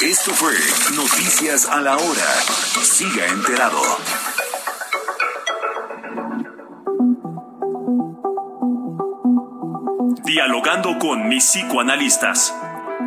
Esto fue Noticias a la Hora. Siga enterado. Dialogando con mis psicoanalistas.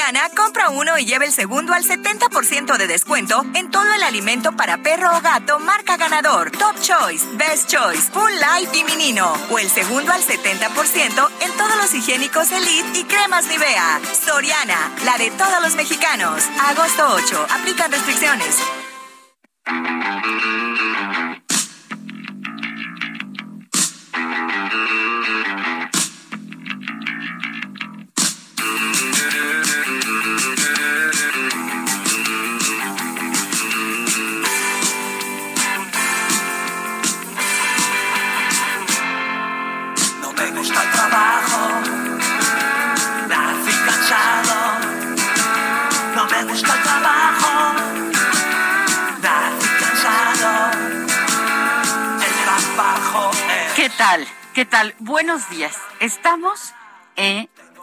Soriana, compra uno y lleva el segundo al 70% de descuento en todo el alimento para perro o gato marca ganador, Top Choice, Best Choice, Full Life y Minino. O el segundo al 70% en todos los higiénicos Elite y cremas Nivea. Soriana, la de todos los mexicanos. Agosto 8. Aplican restricciones.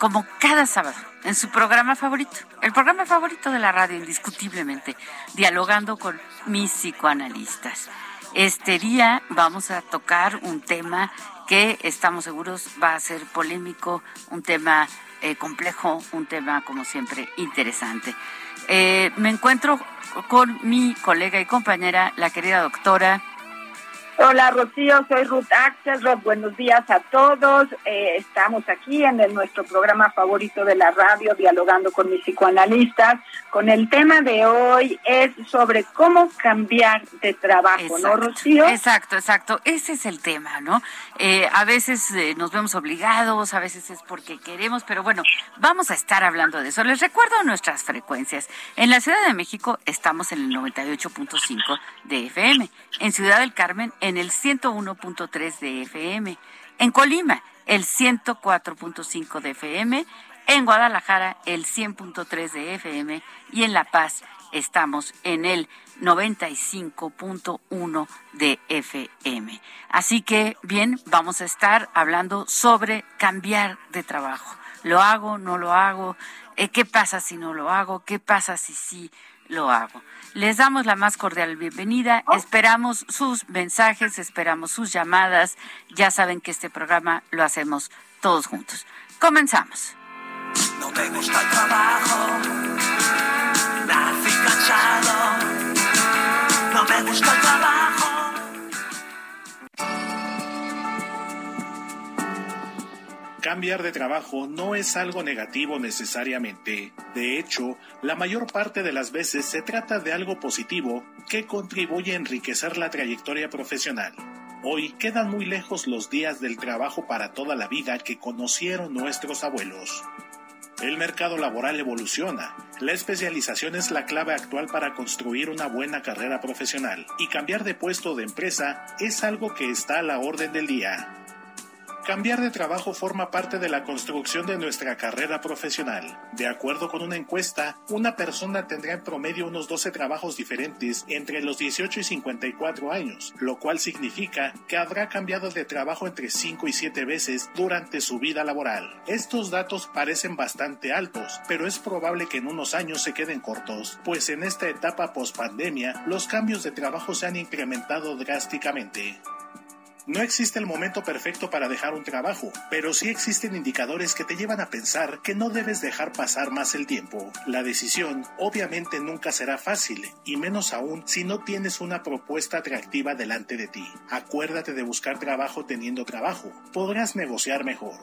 Como cada sábado, en su programa favorito, el programa favorito de la radio, indiscutiblemente, dialogando con mis psicoanalistas. Este día vamos a tocar un tema que estamos seguros va a ser polémico, un tema eh, complejo, un tema como siempre interesante. Eh, me encuentro con mi colega y compañera, la querida doctora Hola Rocío, soy Ruth Axelrod. Buenos días a todos. Eh, estamos aquí en el- nuestro programa favorito de la radio, dialogando con mis psicoanalistas. Con el tema de hoy es sobre cómo cambiar de trabajo, ¿no, Rocío? Exacto, exacto. Ese es el tema, ¿no? Eh, a veces eh, nos vemos obligados, a veces es porque queremos, pero bueno, vamos a estar hablando de eso. Les recuerdo nuestras frecuencias. En la Ciudad de México estamos en el 98.5 de FM. En Ciudad del Carmen en el 101.3 de FM. En Colima el 104.5 de FM. En Guadalajara el 100.3 de FM. Y en La Paz estamos en el 95.1 de FM. Así que, bien, vamos a estar hablando sobre cambiar de trabajo. ¿Lo hago? ¿No lo hago? Eh, ¿Qué pasa si no lo hago? ¿Qué pasa si sí lo hago? Les damos la más cordial bienvenida. Esperamos sus mensajes, esperamos sus llamadas. Ya saben que este programa lo hacemos todos juntos. Comenzamos. No me gusta el trabajo, nací cansado. No me gusta el trabajo. Cambiar de trabajo no es algo negativo necesariamente. De hecho, la mayor parte de las veces se trata de algo positivo que contribuye a enriquecer la trayectoria profesional. Hoy quedan muy lejos los días del trabajo para toda la vida que conocieron nuestros abuelos. El mercado laboral evoluciona. La especialización es la clave actual para construir una buena carrera profesional y cambiar de puesto de empresa es algo que está a la orden del día. Cambiar de trabajo forma parte de la construcción de nuestra carrera profesional. De acuerdo con una encuesta, una persona tendrá en promedio unos 12 trabajos diferentes entre los 18 y 54 años, lo cual significa que habrá cambiado de trabajo entre 5 y 7 veces durante su vida laboral. Estos datos parecen bastante altos, pero es probable que en unos años se queden cortos, pues en esta etapa post-pandemia los cambios de trabajo se han incrementado drásticamente. No existe el momento perfecto para dejar un trabajo, pero sí existen indicadores que te llevan a pensar que no debes dejar pasar más el tiempo. La decisión obviamente nunca será fácil, y menos aún si no tienes una propuesta atractiva delante de ti. Acuérdate de buscar trabajo teniendo trabajo. Podrás negociar mejor.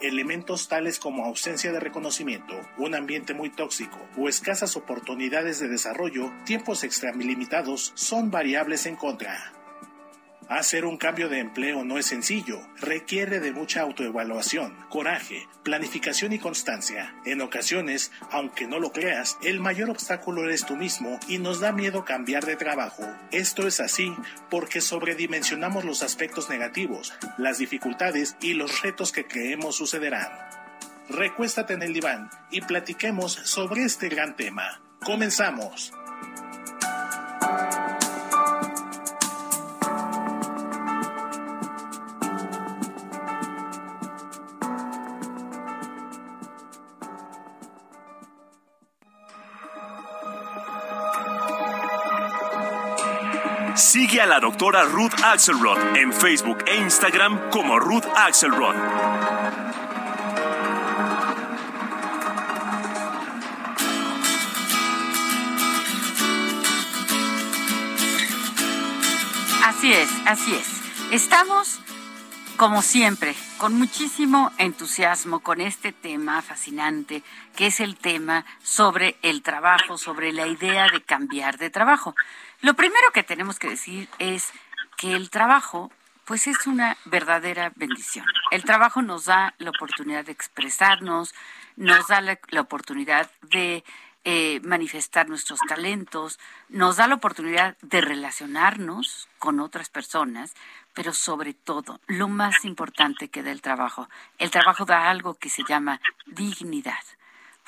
Elementos tales como ausencia de reconocimiento, un ambiente muy tóxico o escasas oportunidades de desarrollo, tiempos extralimitados son variables en contra. Hacer un cambio de empleo no es sencillo, requiere de mucha autoevaluación, coraje, planificación y constancia. En ocasiones, aunque no lo creas, el mayor obstáculo eres tú mismo y nos da miedo cambiar de trabajo. Esto es así porque sobredimensionamos los aspectos negativos, las dificultades y los retos que creemos sucederán. Recuéstate en el diván y platiquemos sobre este gran tema. Comenzamos. Sigue a la doctora Ruth Axelrod en Facebook e Instagram como Ruth Axelrod. Así es, así es. Estamos, como siempre, con muchísimo entusiasmo con este tema fascinante, que es el tema sobre el trabajo, sobre la idea de cambiar de trabajo. Lo primero que tenemos que decir es que el trabajo pues es una verdadera bendición. El trabajo nos da la oportunidad de expresarnos, nos da la, oportunidad de eh, manifestar nuestros talentos, nos da la oportunidad de relacionarnos con otras personas, pero sobre todo, lo más importante que da el trabajo, el trabajo da algo que se llama dignidad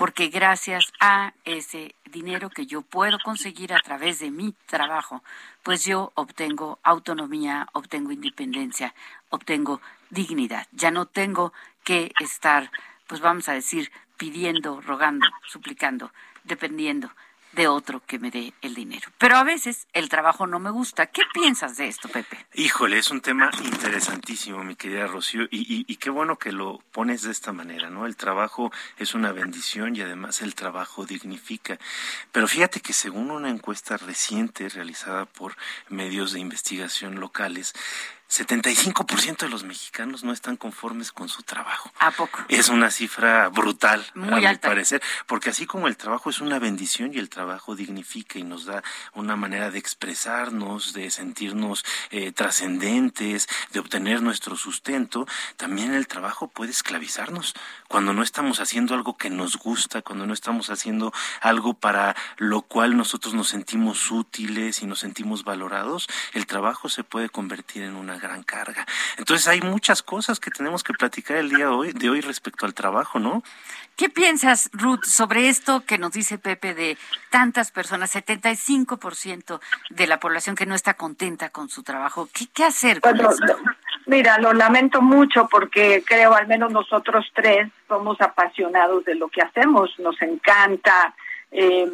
porque gracias a ese dinero que yo puedo conseguir a través de mi trabajo, pues yo obtengo autonomía, obtengo independencia, obtengo dignidad. Ya no tengo que estar, pues vamos a decir, pidiendo, rogando, suplicando, dependiendo de otro que me dé el dinero. Pero a veces el trabajo no me gusta. ¿Qué piensas de esto, Pepe? Híjole, es un tema interesantísimo, mi querida Rocío, y, y, qué bueno que lo pones de esta manera, ¿no? El trabajo es una bendición y además el trabajo dignifica. Pero fíjate que según una encuesta reciente realizada por medios de investigación locales, 75% de los mexicanos no están conformes con su trabajo. ¿A poco? Es una cifra brutal, Muy a mi parecer, porque así como el trabajo es una bendición y el trabajo dignifica y nos da una manera de expresarnos, de sentirnos eh, trascendentes, de obtener nuestro sustento, también el trabajo puede esclavizarnos cuando no estamos haciendo algo que nos gusta, cuando no estamos haciendo algo para lo cual nosotros nos sentimos útiles y nos sentimos valorados, el trabajo se puede convertir en una gran carga. Entonces hay muchas cosas que tenemos que platicar el día de hoy, de hoy respecto al trabajo, ¿no? ¿Qué piensas, Ruth, sobre esto que nos dice Pepe de tantas personas, 75% de la población que no está contenta con su trabajo? ¿Qué, qué hacer con eso? Mira, lo lamento mucho porque creo, al menos nosotros tres, somos apasionados de lo que hacemos, nos encanta. Eh,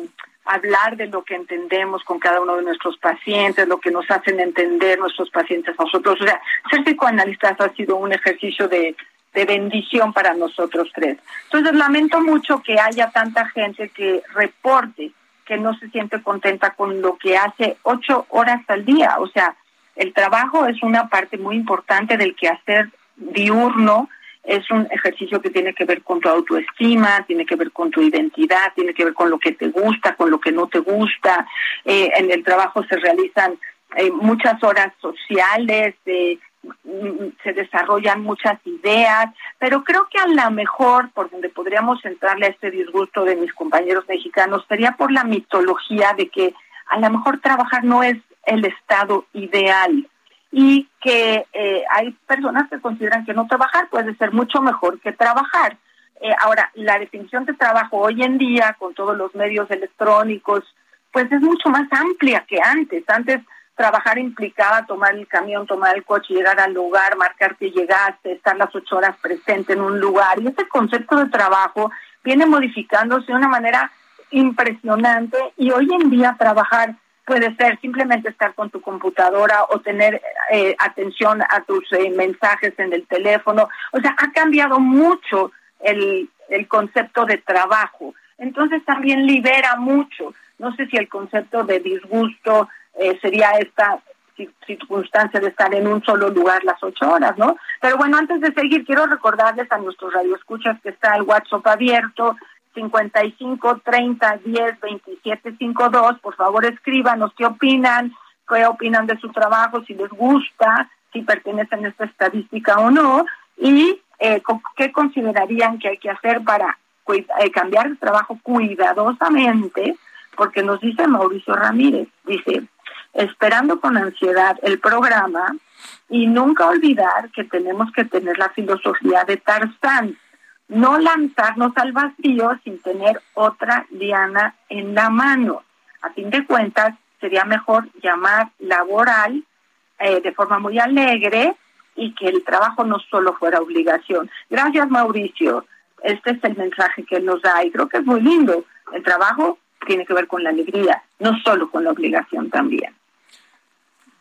hablar de lo que entendemos con cada uno de nuestros pacientes, lo que nos hacen entender nuestros pacientes a nosotros. O sea, ser psicoanalistas ha sido un ejercicio de, de bendición para nosotros tres. Entonces, lamento mucho que haya tanta gente que reporte que no se siente contenta con lo que hace ocho horas al día. O sea, el trabajo es una parte muy importante del quehacer diurno es un ejercicio que tiene que ver con tu autoestima, tiene que ver con tu identidad, tiene que ver con lo que te gusta, con lo que no te gusta. Eh, en el trabajo se realizan eh, muchas horas sociales, mm, se desarrollan muchas ideas, pero creo que a lo mejor por donde podríamos entrarle a este disgusto de mis compañeros mexicanos sería por la mitología de que a lo mejor trabajar no es el estado ideal y que eh, hay personas que consideran que no trabajar puede ser mucho mejor que trabajar. Eh, ahora, la definición de trabajo hoy en día, con todos los medios electrónicos, pues es mucho más amplia que antes. Antes trabajar implicaba tomar el camión, tomar el coche, llegar al lugar, marcar que llegaste, estar las ocho horas presente en un lugar. Y ese concepto de trabajo viene modificándose de una manera impresionante y hoy en día trabajar puede ser simplemente estar con tu computadora o tener eh, atención a tus eh, mensajes en el teléfono. O sea, ha cambiado mucho el, el concepto de trabajo. Entonces también libera mucho. No sé si el concepto de disgusto eh, sería esta circunstancia de estar en un solo lugar las ocho horas, ¿no? Pero bueno, antes de seguir, quiero recordarles a nuestros radioescuchas que está el WhatsApp abierto, 55 30 10 27 52. Por favor, escríbanos qué opinan, qué opinan de su trabajo, si les gusta, si pertenecen a esta estadística o no, y eh, qué considerarían que hay que hacer para eh, cambiar el trabajo cuidadosamente, porque nos dice Mauricio Ramírez, dice, esperando con ansiedad el programa y nunca olvidar que tenemos que tener la filosofía de Tarzán, no lanzarnos al vacío sin tener otra diana en la mano. A fin de cuentas, sería mejor llamar laboral eh, de forma muy alegre y que el trabajo no solo fuera obligación. Gracias, Mauricio. Este es el mensaje que nos da y creo que es muy lindo. El trabajo tiene que ver con la alegría, no solo con la obligación también.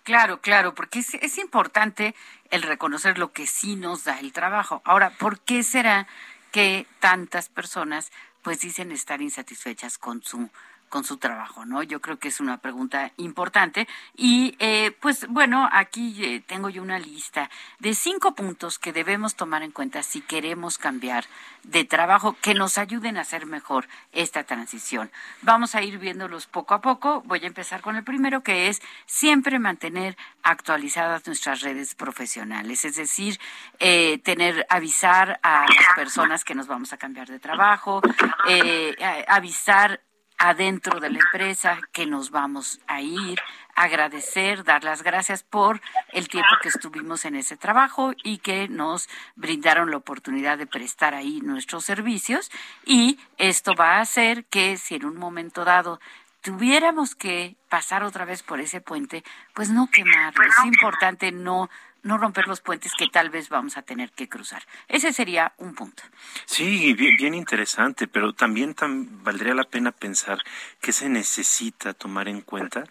Claro, claro, porque es, es importante el reconocer lo que sí nos da el trabajo. Ahora, ¿por qué será que tantas personas pues dicen estar insatisfechas con su con su trabajo, ¿no? Yo creo que es una pregunta importante. Y eh, pues bueno, aquí eh, tengo yo una lista de cinco puntos que debemos tomar en cuenta si queremos cambiar de trabajo que nos ayuden a hacer mejor esta transición. Vamos a ir viéndolos poco a poco. Voy a empezar con el primero, que es siempre mantener actualizadas nuestras redes profesionales, es decir, eh, tener, avisar a las personas que nos vamos a cambiar de trabajo, avisar adentro de la empresa que nos vamos a ir, agradecer, dar las gracias por el tiempo que estuvimos en ese trabajo y que nos brindaron la oportunidad de prestar ahí nuestros servicios y esto va a hacer que si en un momento dado tuviéramos que pasar otra vez por ese puente, pues no quemarlo. Es importante no no romper los puentes que tal vez vamos a tener que cruzar. Ese sería un punto. Sí, bien, interesante, pero también valdría la pena pensar que se necesita tomar en cuenta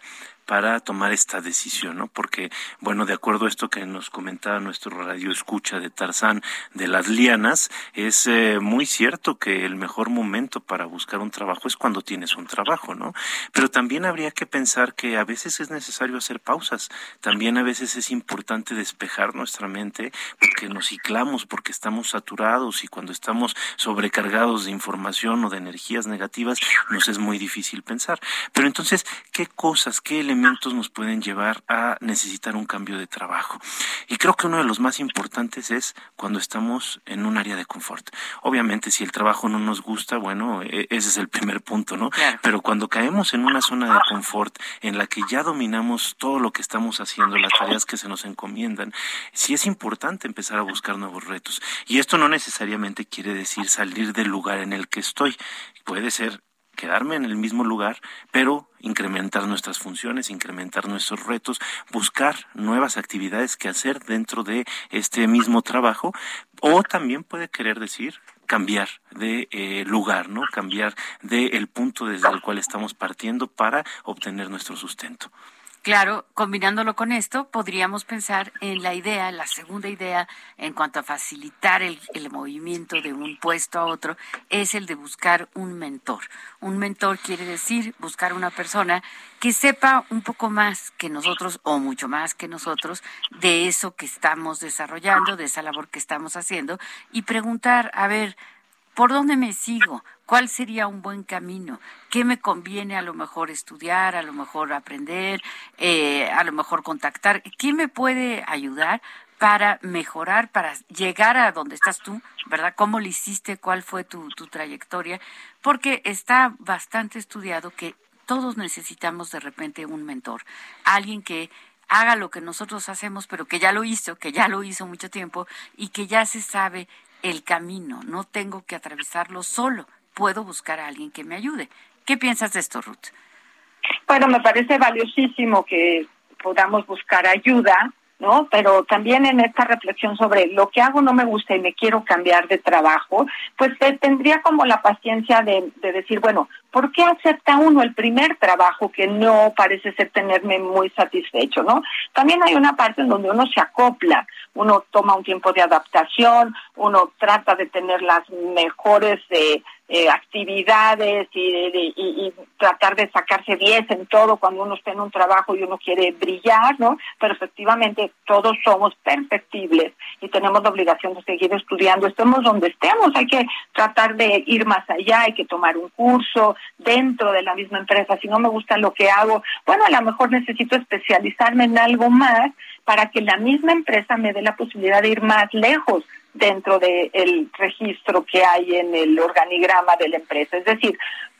para tomar esta decisión, ¿no? Porque, bueno, de acuerdo a esto que nos comentaba nuestro radio escucha de Tarzán de las lianas, es eh, muy cierto que el mejor momento para buscar un trabajo es cuando tienes un trabajo, ¿no? Pero también habría que pensar que a veces es necesario hacer pausas, también a veces es importante despejar nuestra mente porque nos ciclamos, porque estamos saturados y cuando estamos sobrecargados de información o de energías negativas, nos es muy difícil pensar. Pero entonces, ¿qué cosas, qué elementos elementos nos pueden llevar a necesitar un cambio de trabajo. Y creo que uno de los más importantes es cuando estamos en un área de confort. Obviamente, si el trabajo no nos gusta, bueno, e, ese es el primer punto, ¿no? Pero cuando caemos en una zona de confort en la que ya dominamos todo lo que estamos haciendo, las tareas que se nos encomiendan, sí es importante empezar a buscar nuevos retos. Y esto no necesariamente quiere decir salir del lugar en el que estoy. Puede ser quedarme en el mismo lugar, pero incrementar nuestras funciones, incrementar nuestros retos, buscar nuevas actividades que hacer dentro de este mismo trabajo, o también puede querer decir cambiar de eh, lugar, ¿no? Cambiar de el punto desde el cual estamos partiendo para obtener nuestro sustento. Claro, combinándolo con esto, podríamos pensar en la idea, la segunda idea, en cuanto a facilitar el, movimiento de un puesto a otro, es el de buscar un mentor. Un mentor quiere decir buscar una persona que sepa un poco más que nosotros o mucho más que nosotros de eso que estamos desarrollando, de esa labor que estamos haciendo y preguntar, a ver, ¿por dónde me sigo? ¿Cuál sería un buen camino? ¿Qué me conviene a lo mejor estudiar, a lo mejor aprender, eh, a lo mejor contactar? ¿Quién me puede ayudar para mejorar, para llegar a donde estás tú, ¿verdad? ¿Cómo lo hiciste? ¿Cuál fue tu, tu trayectoria? Porque está bastante estudiado que todos necesitamos de repente un mentor, alguien que haga lo que nosotros hacemos, pero que ya lo hizo, que ya lo hizo mucho tiempo y que ya se sabe el camino, no tengo que atravesarlo solo, puedo buscar a alguien que me ayude. ¿Qué piensas de esto, Ruth? Bueno, me parece valiosísimo que podamos buscar ayuda ¿no? Pero también en esta reflexión sobre lo que hago no me gusta y me quiero cambiar de trabajo, pues tendría como la paciencia de, de, decir, bueno, ¿por qué acepta uno el primer trabajo que no parece ser tenerme muy satisfecho, ¿no? También hay una parte en donde uno se acopla, uno toma un tiempo de adaptación, uno trata de tener las mejores eh, eh, actividades y, y, tratar de sacarse 10 en todo cuando uno está en un trabajo y uno quiere brillar, ¿no? Pero efectivamente todos somos perfectibles y tenemos la obligación de seguir estudiando, estemos donde estemos, hay que tratar de ir más allá, hay que tomar un curso dentro de la misma empresa, si no me gusta lo que hago, bueno, a lo mejor necesito especializarme en algo más para que la misma empresa me dé la posibilidad de ir más lejos dentro del registro que hay en el organigrama de la empresa. Es decir,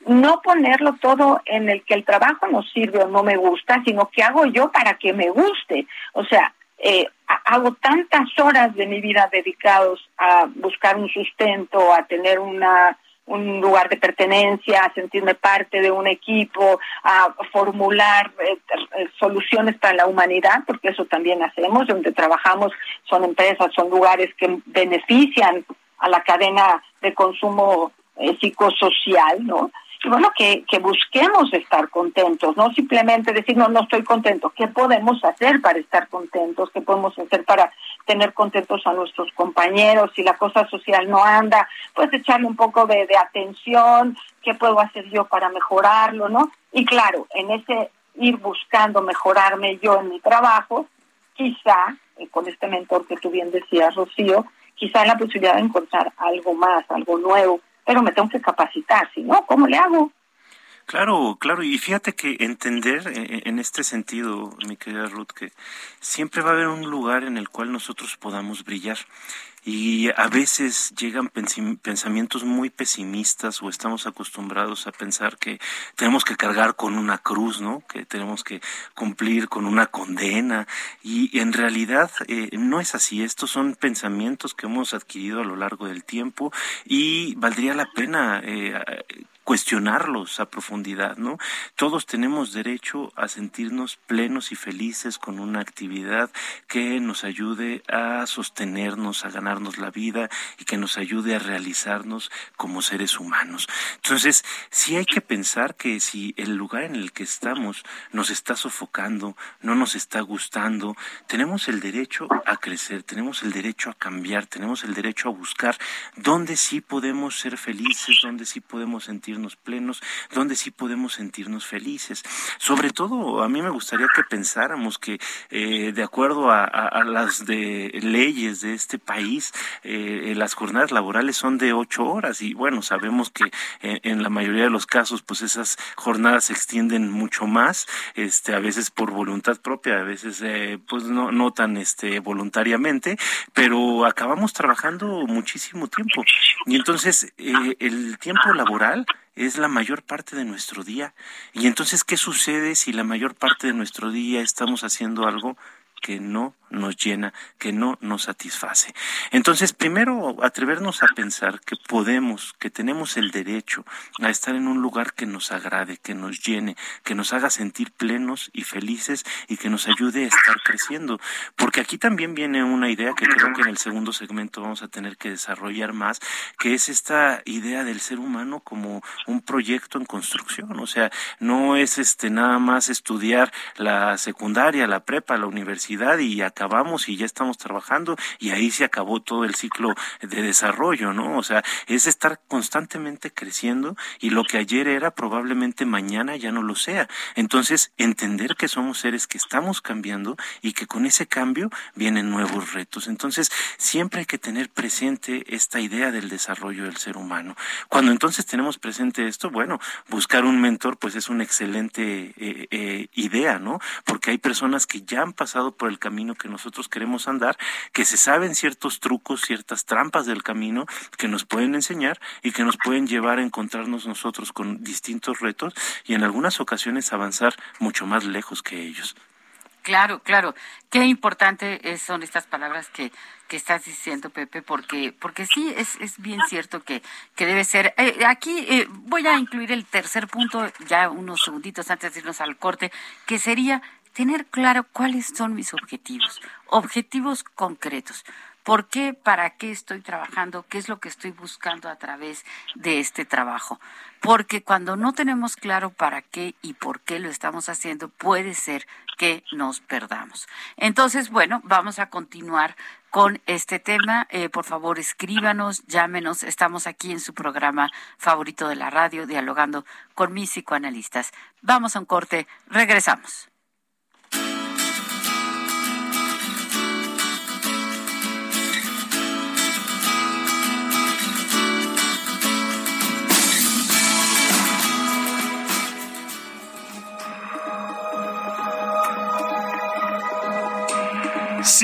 no ponerlo todo en el que el trabajo no sirve o no me gusta, sino que hago yo para que me guste. O sea, eh, hago tantas horas de mi vida dedicados a buscar un sustento, a tener una un lugar de pertenencia, a sentirme parte de un equipo, a formular eh, eh, soluciones para la humanidad, porque eso también hacemos, donde trabajamos son empresas, son lugares que benefician a la cadena de consumo eh, psicosocial, ¿no? Y bueno, que, que busquemos estar contentos, no simplemente decir, no, no estoy contento. ¿Qué podemos hacer para estar contentos? ¿Qué podemos hacer para tener contentos a nuestros compañeros? Si la cosa social no anda, pues echarle un poco de, de atención. ¿Qué puedo hacer yo para mejorarlo, no? Y claro, en ese ir buscando mejorarme yo en mi trabajo, quizá, eh, con este mentor que tú bien decías, Rocío, quizá la posibilidad de encontrar algo más, algo nuevo, pero me tengo que capacitar, si no, ¿cómo le hago? Claro, claro, y fíjate que entender eh, en este sentido, mi querida Ruth, que siempre va a haber un lugar en el cual nosotros podamos brillar y a veces llegan pensamientos muy pesimistas o estamos acostumbrados a pensar que tenemos que cargar con una cruz, ¿no? Que tenemos que cumplir con una condena y en realidad eh, no es así. Estos son pensamientos que hemos adquirido a lo largo del tiempo y valdría la pena eh, cuestionarlos a profundidad, ¿no? Todos tenemos derecho a sentirnos plenos y felices con una actividad que nos ayude a sostenernos, a ganarnos la vida y que nos ayude a realizarnos como seres humanos. Entonces, sí hay que pensar que si el lugar en el que estamos nos está sofocando, no nos está gustando, tenemos el derecho a crecer, tenemos el derecho a cambiar, tenemos el derecho a buscar dónde sí podemos ser felices, dónde sí podemos sentir plenos, donde sí podemos sentirnos felices. Sobre todo, a mí me gustaría que pensáramos que eh, de acuerdo a, las de leyes de este país, eh, las jornadas laborales son de ocho horas y bueno, sabemos que eh, en la mayoría de los casos, pues esas jornadas se extienden mucho más, este, a veces por voluntad propia, a veces pues no, no tan este voluntariamente, pero acabamos trabajando muchísimo tiempo. Y entonces el tiempo laboral es la mayor parte de nuestro día. Y entonces, ¿qué sucede si la mayor parte de nuestro día estamos haciendo algo que no nos llena, que no nos satisface. Entonces, primero, atrevernos a pensar que podemos, que tenemos el derecho a estar en un lugar que nos agrade, que nos llene, que nos haga sentir plenos y felices y que nos ayude a estar creciendo. Porque aquí también viene una idea que creo que en el segundo segmento vamos a tener que desarrollar más, que es esta idea del ser humano como un proyecto en construcción. O sea, no es este nada más estudiar la secundaria, la prepa, la universidad y acabamos y ya estamos trabajando y ahí se acabó todo el ciclo de desarrollo, ¿no? O sea, es estar constantemente creciendo y lo que ayer era probablemente mañana ya no lo sea. Entonces, entender que somos seres que estamos cambiando y que con ese cambio vienen nuevos retos. Entonces, siempre hay que tener presente esta idea del desarrollo del ser humano. Cuando entonces tenemos presente esto, bueno, buscar un mentor pues es una excelente eh, eh, idea, ¿no? Porque hay personas que ya han pasado por el camino que nosotros queremos andar, que se saben ciertos trucos, ciertas trampas del camino que nos pueden enseñar y que nos pueden llevar a encontrarnos nosotros con distintos retos y en algunas ocasiones avanzar mucho más lejos que ellos. Claro, claro. Qué importante son estas palabras que, que estás diciendo, Pepe, porque, porque sí, es, es bien cierto que, que debe ser. Eh, aquí eh, voy a incluir el tercer punto, ya unos segunditos antes de irnos al corte, que sería tener claro cuáles son mis objetivos, objetivos concretos. ¿Por qué? ¿Para qué estoy trabajando? ¿Qué es lo que estoy buscando a través de este trabajo? Porque cuando no tenemos claro para qué y por qué lo estamos haciendo, puede ser que nos perdamos. Entonces, bueno, vamos a continuar con este tema. Eh, por favor, escríbanos, llámenos. Estamos aquí en su programa favorito de la radio, dialogando con mis psicoanalistas. Vamos a un corte, regresamos.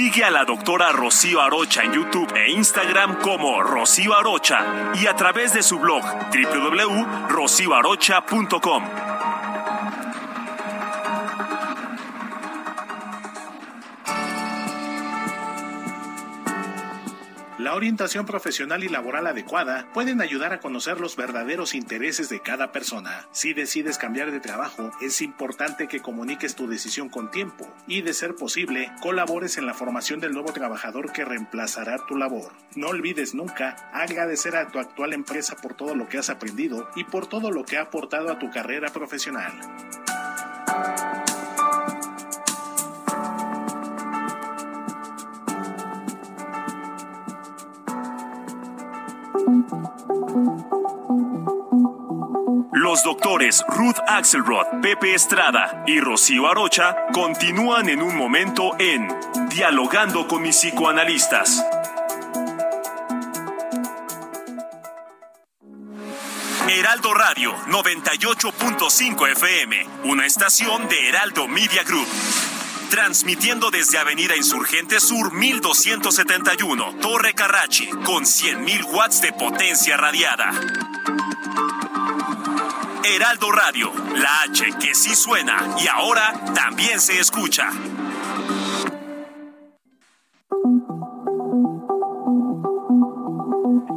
Sigue a la doctora Rocío Arocha en YouTube e Instagram como Rocío Arocha y a través de su blog www.rocioarocha.com. La orientación profesional y laboral adecuada pueden ayudar a conocer los verdaderos intereses de cada persona. Si decides cambiar de trabajo, es importante que comuniques tu decisión con tiempo y, de ser posible, colabores en la formación del nuevo trabajador que reemplazará tu labor. No olvides nunca agradecer a tu actual empresa por todo lo que has aprendido y por todo lo que ha aportado a tu carrera profesional. Los doctores Ruth Axelrod, Pepe Estrada y Rocío Arocha continúan en un momento en Dialogando con mis psicoanalistas. Heraldo Radio 98.5 FM, una estación de Heraldo Media Group. Transmitiendo desde Avenida Insurgente Sur 1271, Torre Carrachi, con 100.000 watts de potencia radiada. Heraldo Radio, la H que sí suena y ahora también se escucha.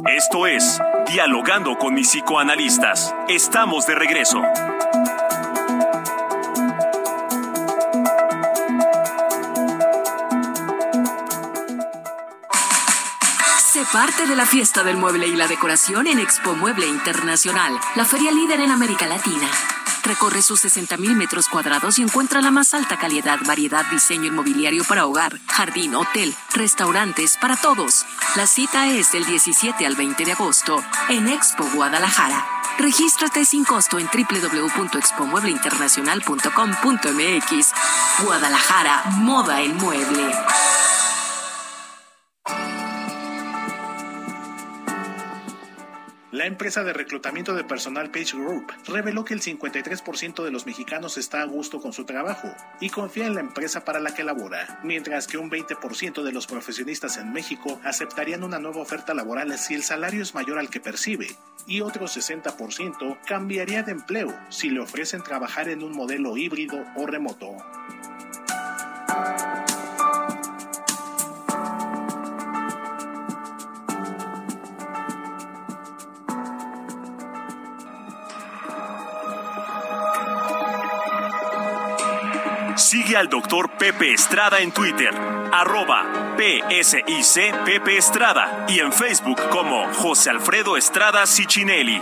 Esto es Dialogando con mis psicoanalistas. Estamos de regreso. Parte de la fiesta del mueble y la decoración en Expo Mueble Internacional, la feria líder en América Latina. Recorre sus 60.000 metros cuadrados y encuentra la más alta calidad, variedad, diseño inmobiliario para hogar, jardín, hotel, restaurantes, para todos. La cita es del 17 al 20 de agosto en Expo Guadalajara. Regístrate sin costo en www.expomuebleinternacional.com.mx. Guadalajara, moda en mueble. La empresa de reclutamiento de personal Page Group reveló que el 53% de los mexicanos está a gusto con su trabajo y confía en la empresa para la que labora, mientras que un 20% de los profesionistas en México aceptarían una nueva oferta laboral si el salario es mayor al que percibe, y otro 60% cambiaría de empleo si le ofrecen trabajar en un modelo híbrido o remoto. Al doctor Pepe Estrada en Twitter, arroba PSIC Pepe Estrada y en Facebook como José Alfredo Estrada Cicinelli.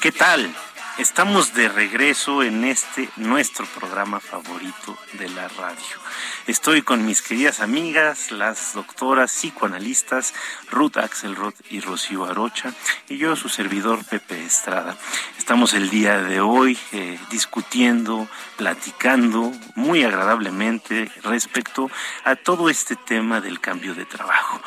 ¿Qué tal? Estamos de regreso en este nuestro programa favorito de la radio. Estoy con mis queridas amigas, las doctoras psicoanalistas Ruth Axelrod y Rocío Arocha, y yo, su servidor Pepe Estrada. Estamos el día de hoy eh, discutiendo, platicando muy agradablemente respecto a todo este tema del cambio de trabajo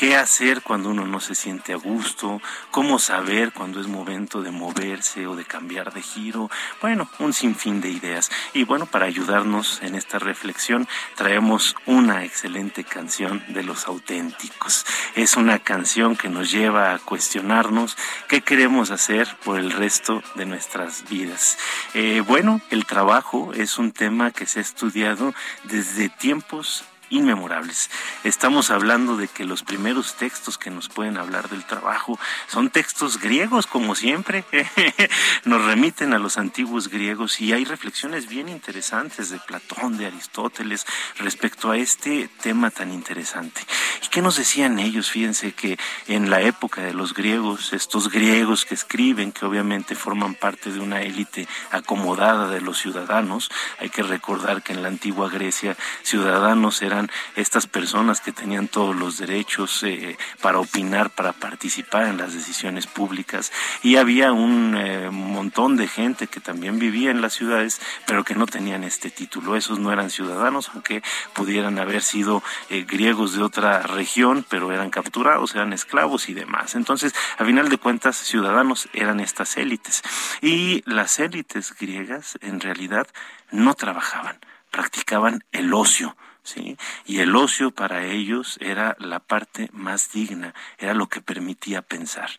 qué hacer cuando uno no se siente a gusto, cómo saber cuando es momento de moverse o de cambiar de giro. Bueno, un sinfín de ideas. Y bueno, para ayudarnos en esta reflexión, traemos una excelente canción de los auténticos. Es una canción que nos lleva a cuestionarnos qué queremos hacer por el resto de nuestras vidas. Eh, bueno, el trabajo es un tema que se ha estudiado desde tiempos inmemorables. Estamos hablando de que los primeros textos que nos pueden hablar del trabajo son textos griegos, como siempre. nos remiten a los antiguos griegos y hay reflexiones bien interesantes de Platón, de Aristóteles, respecto a este tema tan interesante. ¿Y qué nos decían ellos? Fíjense que en la época de los griegos, estos griegos que escriben, que obviamente forman parte de una élite acomodada de los ciudadanos, hay que recordar que en la antigua Grecia ciudadanos eran estas personas que tenían todos los derechos eh, para opinar, para participar en las decisiones públicas y había un eh, montón de gente que también vivía en las ciudades pero que no tenían este título. Esos no eran ciudadanos, aunque pudieran haber sido eh, griegos de otra región, pero eran capturados, eran esclavos y demás. Entonces, a final de cuentas, ciudadanos eran estas élites. Y las élites griegas en realidad no trabajaban, practicaban el ocio ¿sí? Y el ocio para ellos era la parte más digna, era lo que permitía pensar.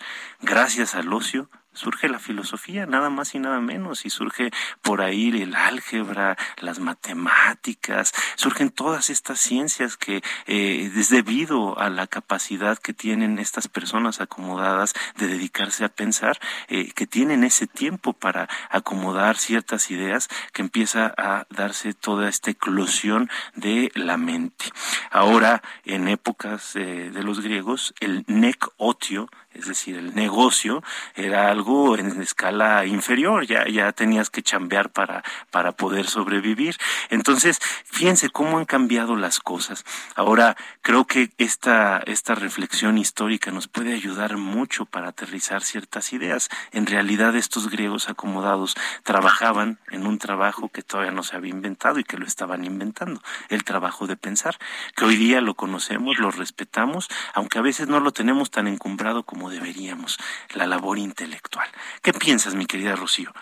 Gracias al ocio surge la filosofía, nada más y nada menos, y surge por ahí el álgebra, las matemáticas, surgen todas estas ciencias que eh, es debido a la capacidad que tienen estas personas acomodadas de dedicarse a pensar, eh, que tienen ese tiempo para acomodar ciertas ideas, que empieza a darse toda esta eclosión de la mente. Ahora, en épocas eh, de los griegos, el nec otio, es decir, el negocio era algo en escala inferior, ya, ya tenías que chambear para, para poder sobrevivir. Entonces, fíjense cómo han cambiado las cosas. Ahora, creo que esta, esta reflexión histórica nos puede ayudar mucho para aterrizar ciertas ideas. En realidad, estos griegos acomodados trabajaban en un trabajo que todavía no se había inventado y que lo estaban inventando, el trabajo de pensar, que hoy día lo conocemos, lo respetamos, aunque a veces no lo tenemos tan encumbrado como deberíamos, la labor intelectual. ¿Qué piensas, mi querida Rocío?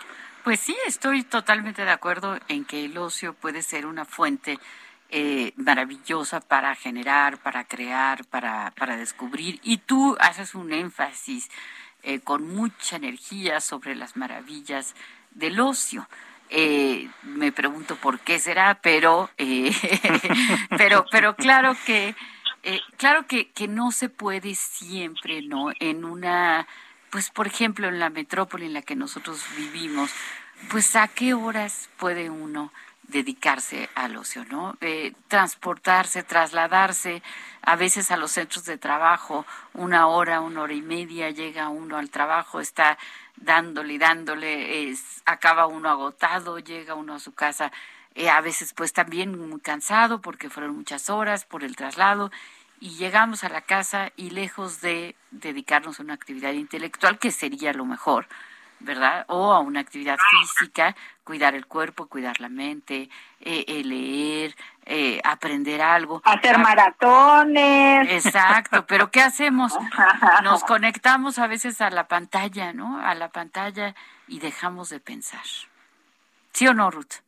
Pues sí, estoy totalmente de acuerdo en que el ocio puede ser una fuente eh, maravillosa para generar, para crear, para, para descubrir. Y tú haces un énfasis eh, con mucha energía sobre las maravillas del ocio. Eh, me pregunto por qué será, pero, pero, pero claro que eh, claro que, que no se puede siempre, ¿no? En una, pues por ejemplo, en la metrópoli en la que nosotros vivimos, pues a qué horas puede uno dedicarse al ocio, ¿no? Eh, transportarse, trasladarse a veces a los centros de trabajo, una hora, una hora y media, llega uno al trabajo, está dándole y dándole, es, acaba uno agotado, llega uno a su casa eh, a veces pues también muy cansado porque fueron muchas horas por el traslado y llegamos a la casa y lejos de dedicarnos a una actividad intelectual que sería lo mejor, ¿verdad? O a una actividad física, cuidar el cuerpo, cuidar la mente, eh, eh, leer, aprender algo. Hacer maratones. Exacto, pero ¿qué hacemos? Nos conectamos a veces a la pantalla, ¿no? A la pantalla y dejamos de pensar. ¿Sí o no, Ruth?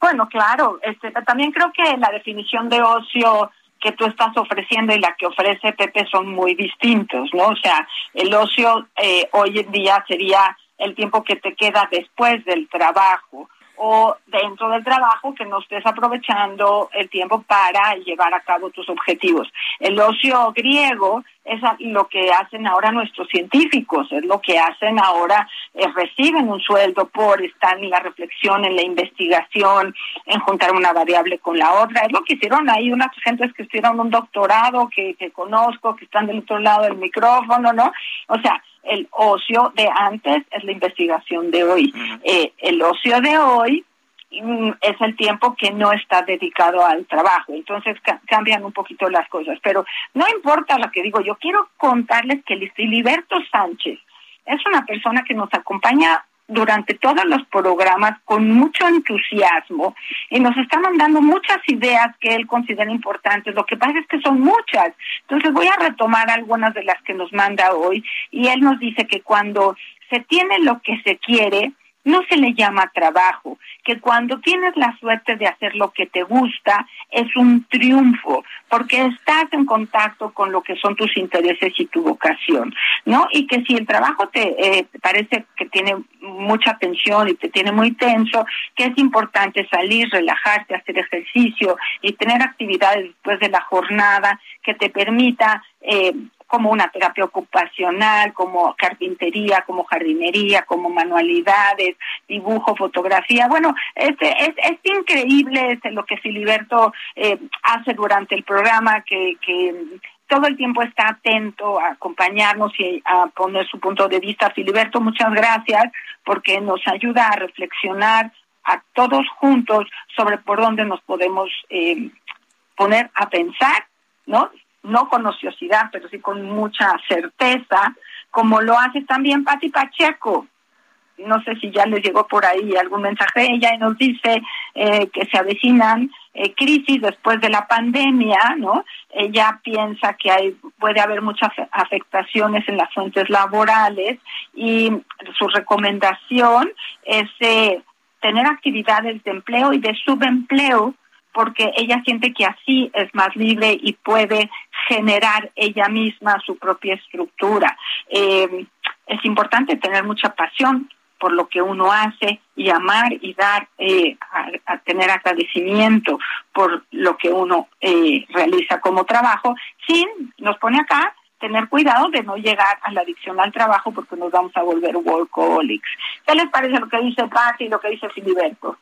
Bueno, claro, este, también creo que la definición de ocio que tú estás ofreciendo y la que ofrece Pepe son muy distintos, ¿no? O sea, el ocio eh, hoy en día sería el tiempo que te queda después del trabajo o dentro del trabajo que no estés aprovechando el tiempo para llevar a cabo tus objetivos. El ocio griego es lo que hacen ahora nuestros científicos, es lo que hacen ahora, eh, reciben un sueldo por estar en la reflexión, en la investigación, en juntar una variable con la otra, es lo que hicieron ahí unas gentes que hicieron un doctorado que, que conozco, que están del otro lado del micrófono, ¿no? O sea, el ocio de antes es la investigación de hoy. Eh, el ocio de hoy mm, es el tiempo que no está dedicado al trabajo. Entonces cambian un poquito las cosas. Pero no importa lo que digo, yo quiero contarles que Filiberto Sánchez es una persona que nos acompaña durante todos los programas con mucho entusiasmo y nos está mandando muchas ideas que él considera importantes. Lo que pasa es que son muchas. Entonces voy a retomar algunas de las que nos manda hoy y él nos dice que cuando se tiene lo que se quiere, no se le llama trabajo, que cuando tienes la suerte de hacer lo que te gusta es un triunfo, porque estás en contacto con lo que son tus intereses y tu vocación, ¿no? Y que si el trabajo te eh, parece que tiene mucha tensión y te tiene muy tenso, que es importante salir, relajarte, hacer ejercicio y tener actividades después de la jornada que te permita eh, como una terapia ocupacional, como carpintería, como jardinería, como manualidades, dibujo, fotografía. Bueno, este, es, es increíble este, lo que Filiberto eh, hace durante el programa, que, que todo el tiempo está atento a acompañarnos y a poner su punto de vista. Filiberto, muchas gracias porque nos ayuda a reflexionar a todos juntos sobre por dónde nos podemos eh, poner a pensar, ¿no? No con ociosidad, pero sí con mucha certeza, como lo hace también Pati Pacheco. No sé si ya les llegó por ahí algún mensaje ella nos dice eh, que se avecinan eh, crisis después de la pandemia, ¿no? Ella piensa que hay, puede haber muchas afectaciones en las fuentes laborales y su recomendación es eh, tener actividades de empleo y de subempleo porque ella siente que así es más libre y puede generar ella misma su propia estructura. Eh, es importante tener mucha pasión por lo que uno hace y amar y dar, eh, tener agradecimiento por lo que uno eh, realiza como trabajo, sin, nos pone acá, tener cuidado de no llegar a la adicción al trabajo porque nos vamos a volver workaholics. ¿Qué les parece lo que dice Patti y lo que dice Filiberto?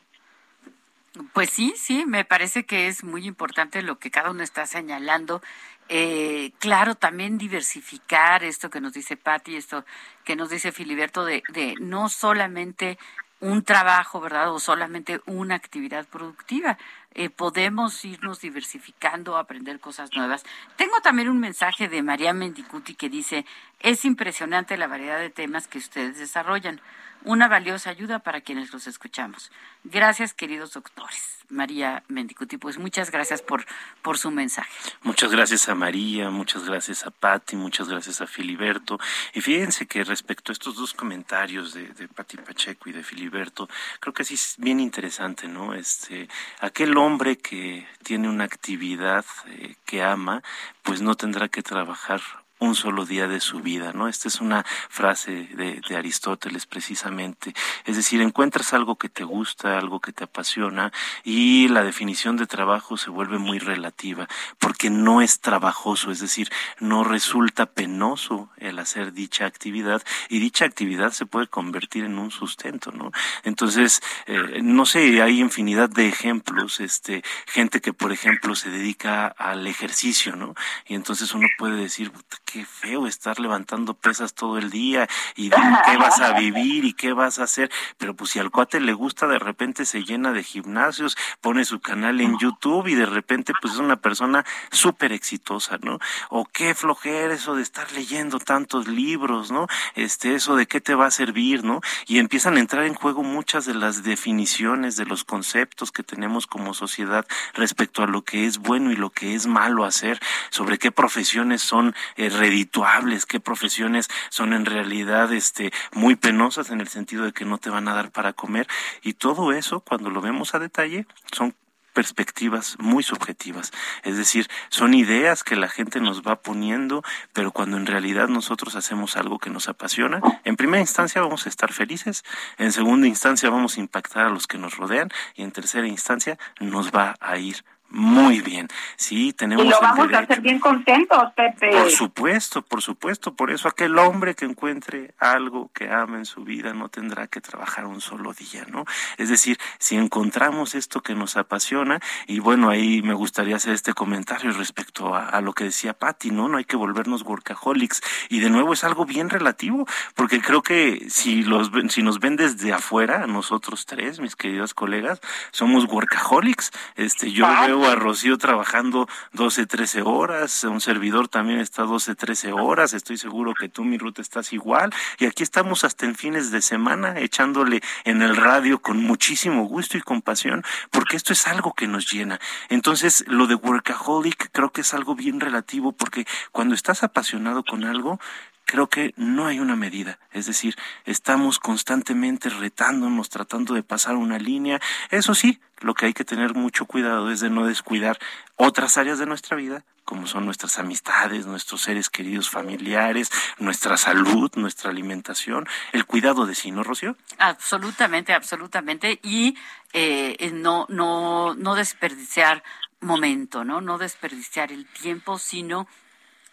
Pues sí, sí, me parece que es muy importante lo que cada uno está señalando. Eh, claro, también diversificar esto que nos dice Patti, esto que nos dice Filiberto, de, de no solamente un trabajo, ¿verdad? O solamente una actividad productiva. Eh, podemos irnos diversificando, aprender cosas nuevas. Tengo también un mensaje de María Mendicuti que dice, es impresionante la variedad de temas que ustedes desarrollan una valiosa ayuda para quienes los escuchamos. Gracias, queridos doctores. María Mendicuti, pues muchas gracias por, por su mensaje. Muchas gracias a María, muchas gracias a Patti, muchas gracias a Filiberto. Y fíjense que respecto a estos dos comentarios de, de Pacheco y de Filiberto, creo que sí es bien interesante, ¿no? Este, aquel hombre que tiene una actividad eh, que ama, pues no tendrá que trabajar un solo día de su vida, ¿no? Esta es una frase de, Aristóteles precisamente. Es decir, encuentras algo que te gusta, algo que te apasiona y la definición de trabajo se vuelve muy relativa porque no es trabajoso, es decir, no resulta penoso el hacer dicha actividad y dicha actividad se puede convertir en un sustento, ¿no? Entonces, eh, no sé, hay infinidad de ejemplos, este, gente que por ejemplo se dedica al ejercicio, ¿no? Y entonces uno puede decir, qué feo estar levantando pesas todo el día y de qué vas a vivir y qué vas a hacer. Pero pues si al cuate le gusta, de repente se llena de gimnasios, pone su canal en YouTube y de repente pues es una persona súper exitosa, ¿no? O qué flojera eso de estar leyendo tantos libros, ¿no? Este, eso de qué te va a servir, ¿no? Y empiezan a entrar en juego muchas de las definiciones, de los conceptos que tenemos como sociedad respecto a lo que es bueno y lo que es malo hacer, sobre qué profesiones son eh, redituables, qué profesiones son en realidad este muy penosas en el sentido de que no te van a dar para comer y todo eso cuando lo vemos a detalle son perspectivas muy subjetivas. Es decir, son ideas que la gente nos va poniendo, pero cuando en realidad nosotros hacemos algo que nos apasiona, en primera instancia vamos a estar felices, en segunda instancia vamos a impactar a los que nos rodean y en tercera instancia nos va a ir muy bien. Sí, tenemos. Y lo vamos a hacer bien contentos, Pepe. Por supuesto, por supuesto. Por eso aquel hombre que encuentre algo que ama en su vida no tendrá que trabajar un solo día, ¿no? Es decir, si encontramos esto que nos apasiona, y bueno, ahí me gustaría hacer este comentario respecto a, lo que decía Patti, ¿no? No hay que volvernos workaholics. Y de nuevo es algo bien relativo, porque creo que si, los, si nos ven desde afuera, nosotros tres, mis queridos colegas, somos workaholics. Este, yo veo a Rocío trabajando 12, 13 horas, un servidor también está 12, 13 horas, estoy seguro que tú, mi Ruth, estás igual, y aquí estamos hasta en fines de semana echándole en el radio con muchísimo gusto y compasión, porque esto es algo que nos llena. Entonces, lo de workaholic creo que es algo bien relativo, porque cuando estás apasionado con algo, creo que no hay una medida. Es decir, estamos constantemente retándonos, tratando de pasar una línea. Eso sí, lo que hay que tener mucho cuidado es de no descuidar otras áreas de nuestra vida, como son nuestras amistades, nuestros seres queridos familiares, nuestra salud, nuestra alimentación, el cuidado de sí, ¿no, Rocío? Absolutamente, absolutamente. Y eh, no, no, no desperdiciar momento, ¿no? No desperdiciar el tiempo, sino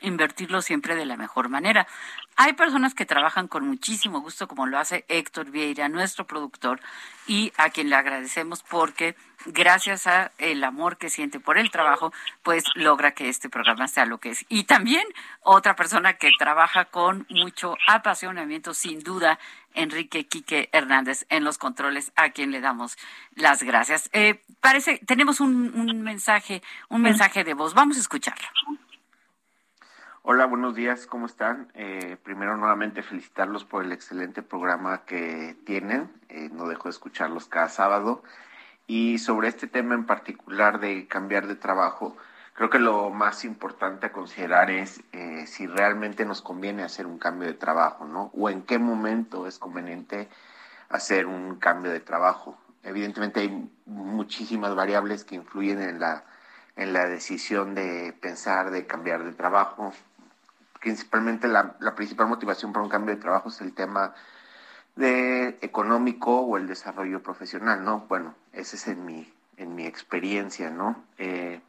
invertirlo siempre de la mejor manera. Hay personas que trabajan con muchísimo gusto, como lo hace Héctor Vieira, nuestro productor, y a quien le agradecemos porque gracias a el amor que siente por el trabajo, pues logra que este programa sea lo que es. Y también otra persona que trabaja con mucho apasionamiento, sin duda, Enrique Quique Hernández en los controles, a quien le damos las gracias. Eh, parece, tenemos un, un mensaje, un mensaje de voz. Vamos a escucharlo. Hola, buenos días, ¿cómo están? Eh, primero, nuevamente felicitarlos por el excelente programa que tienen. Eh, no dejo de escucharlos cada sábado. Y sobre este tema en particular de cambiar de trabajo, creo que lo más importante a considerar es eh, si realmente nos conviene hacer un cambio de trabajo, ¿no? O en qué momento es conveniente hacer un cambio de trabajo. Evidentemente hay muchísimas variables que influyen en la en la decisión de pensar de cambiar de trabajo, principalmente la, principal motivación para un cambio de trabajo es el tema de económico o el desarrollo profesional, ¿no? Bueno, ese es en mi, en mi experiencia, ¿no? Eh,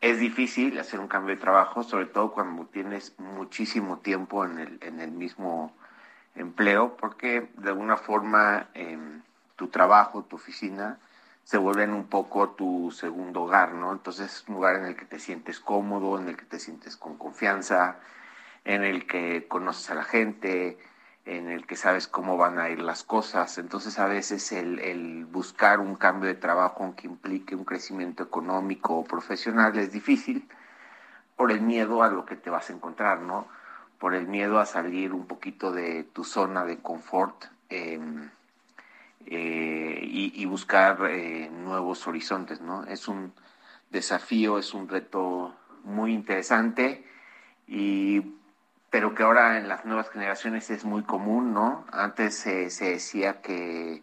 es difícil hacer un cambio de trabajo, sobre todo cuando tienes muchísimo tiempo en el, en el mismo empleo, porque de alguna forma em, tu trabajo, tu oficina, se vuelven un poco tu segundo hogar, ¿no? Entonces es un lugar en el que te sientes cómodo, en el que te sientes con confianza, en el que conoces a la gente, en el que sabes cómo van a ir las cosas. Entonces a veces el, buscar un cambio de trabajo aunque implique un crecimiento económico o profesional es difícil por el miedo a lo que te vas a encontrar, ¿no? Por el miedo a salir un poquito de tu zona de confort em, eh, y, buscar eh, nuevos horizontes, ¿no? Es un desafío, es un reto muy interesante y pero que ahora en las nuevas generaciones es muy común, ¿no? Antes se decía que,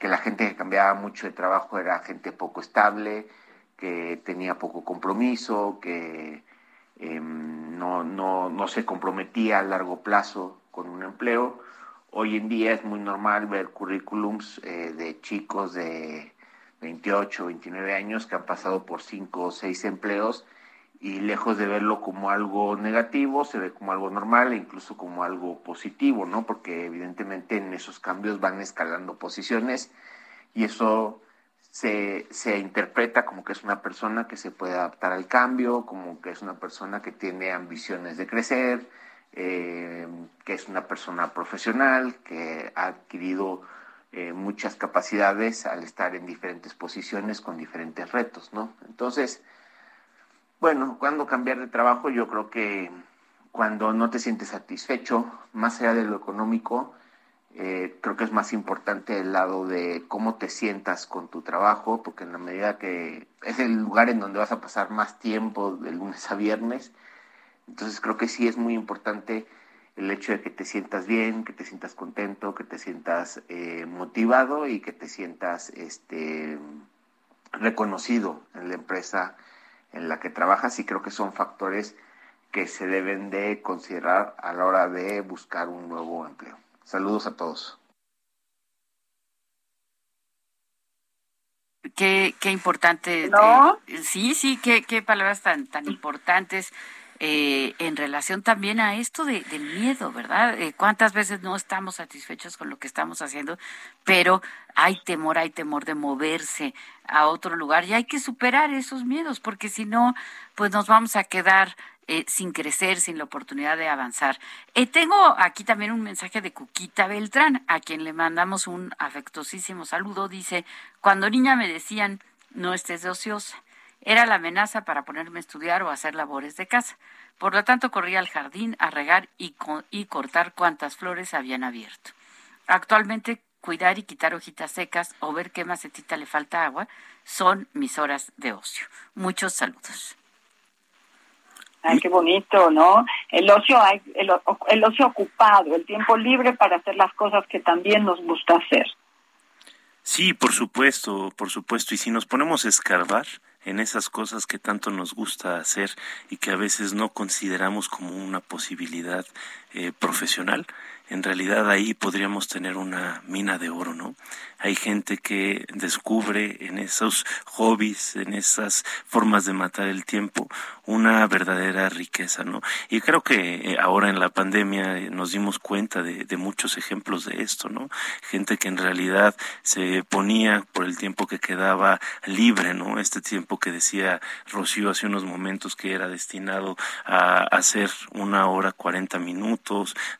la gente que cambiaba mucho de trabajo era gente poco estable, que tenía poco compromiso, que em, no, no, no se comprometía a largo plazo con un empleo. Hoy en día es muy normal ver currículums eh, de chicos de 28, 29 años que han pasado por 5 o 6 empleos y lejos de verlo como algo negativo, se ve como algo normal e incluso como algo positivo, ¿no? Porque evidentemente en esos cambios van escalando posiciones y eso se, se interpreta como que es una persona que se puede adaptar al cambio, como que es una persona que tiene ambiciones de crecer, eh, que es una persona profesional, que ha adquirido eh, muchas capacidades al estar en diferentes posiciones con diferentes retos, ¿no? Entonces, bueno, cuando cambiar de trabajo, yo creo que cuando no te sientes satisfecho, más allá de lo económico, eh, creo que es más importante el lado de cómo te sientas con tu trabajo, porque en la medida que es el lugar en donde vas a pasar más tiempo de lunes a viernes, entonces creo que sí es muy importante el hecho de que te sientas bien, que te sientas contento, que te sientas eh, motivado y que te sientas este, reconocido en la empresa en la que trabajas y creo que son factores que se deben de considerar a la hora de buscar un nuevo empleo. Saludos a todos. Qué, qué importante. Eh, sí, sí, qué, qué palabras tan, tan importantes. Eh, en relación también a esto de, del miedo, ¿verdad? Eh, ¿Cuántas veces no estamos satisfechos con lo que estamos haciendo, pero hay temor, hay temor de moverse a otro lugar y hay que superar esos miedos, porque si no, pues nos vamos a quedar eh, sin crecer, sin la oportunidad de avanzar. tengo aquí también un mensaje de Cuquita Beltrán, a quien le mandamos un afectuosísimo saludo. Dice, cuando niña me decían, no estés de ociosa era la amenaza para ponerme a estudiar o hacer labores de casa. Por lo tanto, corría al jardín a regar y, y cortar cuantas flores habían abierto. Actualmente, cuidar y quitar hojitas secas o ver qué macetita le falta agua son mis horas de ocio. Muchos saludos. Ay, qué bonito, ¿no? El ocio, el, el ocio ocupado, el tiempo libre para hacer las cosas que también nos gusta hacer. Sí, por supuesto, por supuesto. Y si nos ponemos a escarbar, en esas cosas que tanto nos gusta hacer y que a veces no consideramos como una posibilidad eh, profesional, en realidad ahí podríamos tener una mina de oro, ¿no? Hay gente que descubre en esos hobbies, en esas formas de matar el tiempo, una verdadera riqueza, ¿no? Y creo que eh, ahora en la pandemia eh, nos dimos cuenta de, de muchos ejemplos de esto, ¿no? Gente que en realidad se ponía por el tiempo que quedaba libre, ¿no? Este tiempo que decía Rocío hace unos momentos que era destinado a hacer una hora cuarenta minutos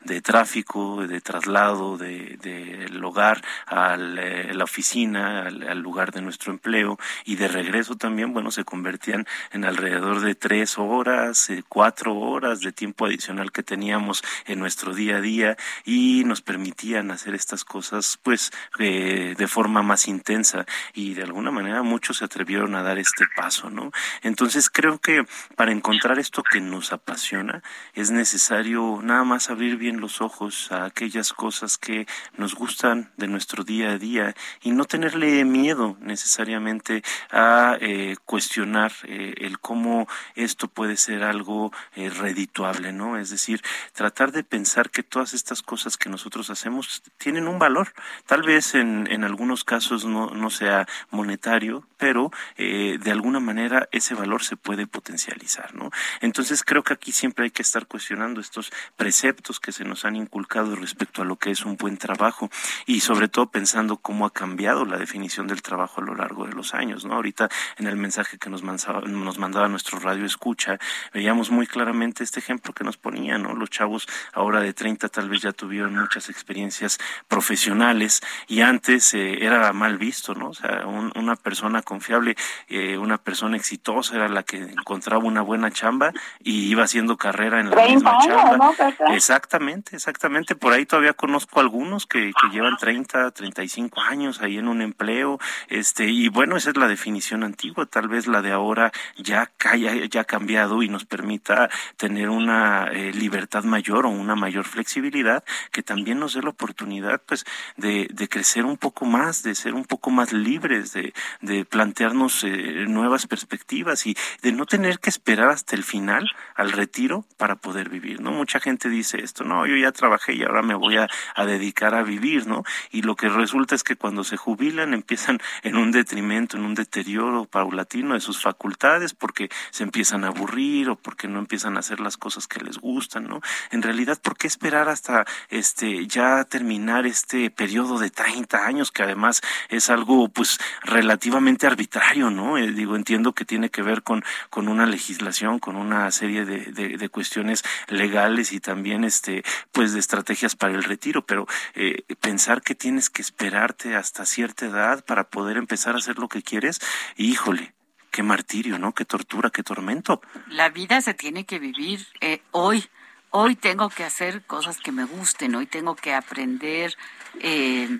de tráfico, de traslado del de, hogar a eh, la oficina, al, lugar de nuestro empleo. Y de regreso también, bueno, se convertían en alrededor de tres horas, eh, cuatro horas de tiempo adicional que teníamos en nuestro día a día. Y nos permitían hacer estas cosas pues eh, de forma más intensa. Y de alguna manera muchos se atrevieron a dar este paso, ¿no? Entonces creo que para encontrar esto que nos apasiona es necesario nada más abrir bien los ojos a aquellas cosas que nos gustan de nuestro día a día y no tenerle miedo necesariamente a eh, cuestionar eh, el cómo esto puede ser algo eh, redituable, ¿no? Es decir, tratar de pensar que todas estas cosas que nosotros hacemos tienen un valor. Tal vez en, algunos casos no, no sea monetario, pero de alguna manera ese valor se puede potencializar, ¿no? Entonces creo que aquí siempre hay que estar cuestionando estos preceptos que se nos han inculcado respecto a lo que es un buen trabajo y sobre todo pensando cómo ha cambiado la definición del trabajo a lo largo de los años, ¿no? Ahorita en el mensaje que nos mandaba, nos mandaba nuestro radio escucha, veíamos muy claramente este ejemplo que nos ponía, ¿no? Los chavos ahora de 30 tal vez ya tuvieron muchas experiencias profesionales y antes eh, era mal visto, ¿no? O sea, una persona confiable, eh, una persona exitosa era la que encontraba una buena chamba y iba haciendo carrera en la misma chamba. Exactamente, exactamente. Por ahí todavía conozco algunos que, que llevan 30, 35 años ahí en un empleo, este, y bueno, esa es la definición antigua, tal vez la de ahora ya, ya ha cambiado y nos permita tener una eh, libertad mayor o una mayor flexibilidad que también nos dé la oportunidad pues de, de crecer un poco más, de ser un poco más libres, de, de plantearnos eh, nuevas perspectivas y de no tener que esperar hasta el final al retiro para poder vivir, ¿no? Mucha gente dice esto, no, yo ya trabajé y ahora me voy a, a dedicar a vivir, ¿no? Y lo que resulta es que cuando se jubilan empiezan en un detrimento, en un deterioro paulatino de sus facultades porque se empiezan a aburrir o porque no empiezan a hacer las cosas que les gustan, ¿no? En realidad, ¿por qué esperar hasta este ya terminar este periodo de 30 años que además es algo pues relativamente arbitrario, ¿no? Eh, digo, entiendo que tiene que ver con con una legislación, con una serie de, de cuestiones legales y también este pues de estrategias para el retiro, pero eh, pensar que tienes que esperarte hasta cierta edad para poder empezar a hacer lo que quieres, híjole, qué martirio, ¿no? Qué tortura, qué tormento. La vida se tiene que vivir eh, hoy. Hoy tengo que hacer cosas que me gusten, hoy tengo que aprender eh,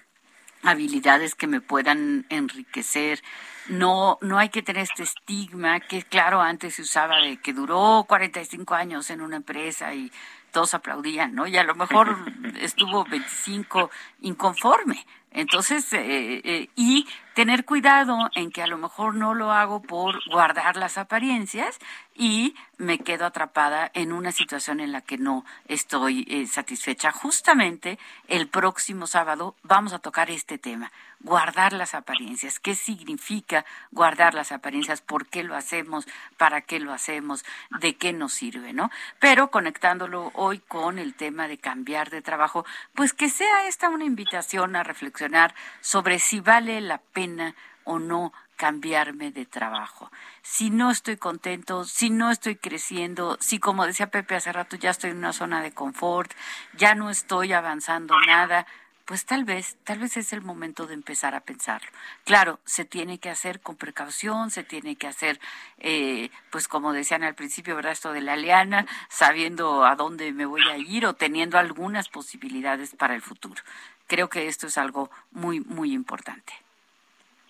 habilidades que me puedan enriquecer. No, no hay que tener este estigma que, claro, antes se usaba de que duró 45 años en una empresa y todos aplaudían, ¿no? Y a lo mejor estuvo 25 inconforme. Entonces, eh, eh, y tener cuidado en que a lo mejor no lo hago por guardar las apariencias y me quedo atrapada en una situación en la que no estoy eh, satisfecha. Justamente el próximo sábado vamos a tocar este tema, guardar las apariencias. ¿Qué significa guardar las apariencias? ¿Por qué lo hacemos? ¿Para qué lo hacemos? ¿De qué nos sirve? ¿no? Pero conectándolo hoy con el tema de cambiar de trabajo, pues que sea esta una invitación a reflexionar sobre si vale la pena o no cambiarme de trabajo. Si no estoy contento, si no estoy creciendo, si como decía Pepe hace rato ya estoy en una zona de confort, ya no estoy avanzando nada, pues tal vez, tal vez es el momento de empezar a pensarlo. Claro, se tiene que hacer con precaución, se tiene que hacer, eh, pues como decían al principio, ¿verdad? Esto de la liana, sabiendo a dónde me voy a ir o teniendo algunas posibilidades para el futuro. Creo que esto es algo muy, muy importante.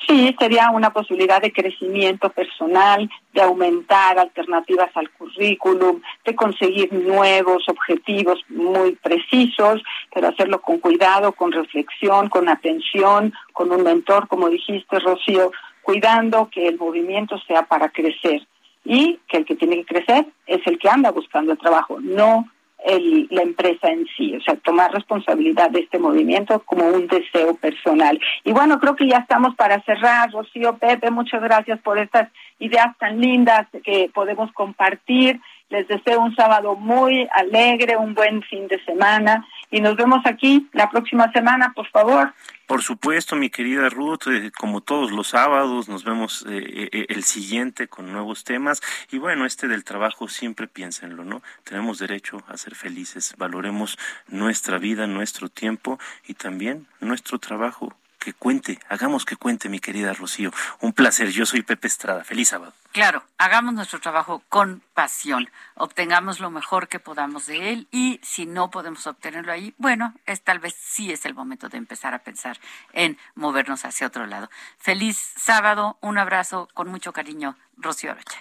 Sí, sería una posibilidad de crecimiento personal, de aumentar alternativas al currículum, de conseguir nuevos objetivos muy precisos, pero hacerlo con cuidado, con reflexión, con atención, con un mentor, como dijiste, Rocío, cuidando que el movimiento sea para crecer. Y que el que tiene que crecer es el que anda buscando el trabajo, no el, la empresa en sí, o sea, tomar responsabilidad de este movimiento como un deseo personal. Y bueno, creo que ya estamos para cerrar. Rocío, Pepe, muchas gracias por estas ideas tan lindas que podemos compartir. Les deseo un sábado muy alegre, un buen fin de semana y nos vemos aquí la próxima semana, por favor. Por supuesto, mi querida Ruth, eh, como todos los sábados, nos vemos eh, eh, el siguiente con nuevos temas. Y bueno, este del trabajo, siempre piénsenlo, ¿no? Tenemos derecho a ser felices. Valoremos nuestra vida, nuestro tiempo y también nuestro trabajo que cuente, hagamos que cuente, mi querida Rocío. Un placer, yo soy Pepe Estrada. Feliz sábado. Claro, hagamos nuestro trabajo con pasión, obtengamos lo mejor que podamos de él y si no podemos obtenerlo ahí, bueno, es tal vez sí es el momento de empezar a pensar en movernos hacia otro lado. Feliz sábado, un abrazo con mucho cariño, Rocío Arocha.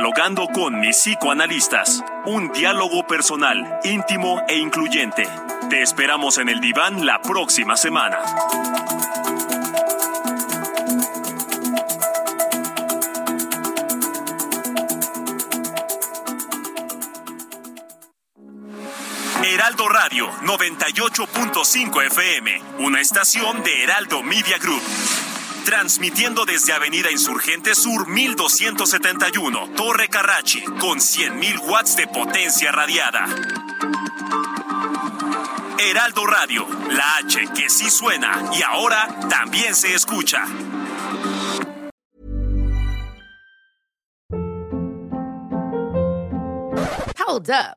Dialogando con mis psicoanalistas. Un diálogo personal, íntimo e incluyente te esperamos en el diván la próxima semana. Heraldo Radio 98.5 FM, una estación de Heraldo Media Group. Transmitiendo desde Avenida Insurgente Sur 1271, Torre Carrachi, con 100.000 watts de potencia radiada. Heraldo Radio, la H que sí suena y ahora también se escucha. Hold up.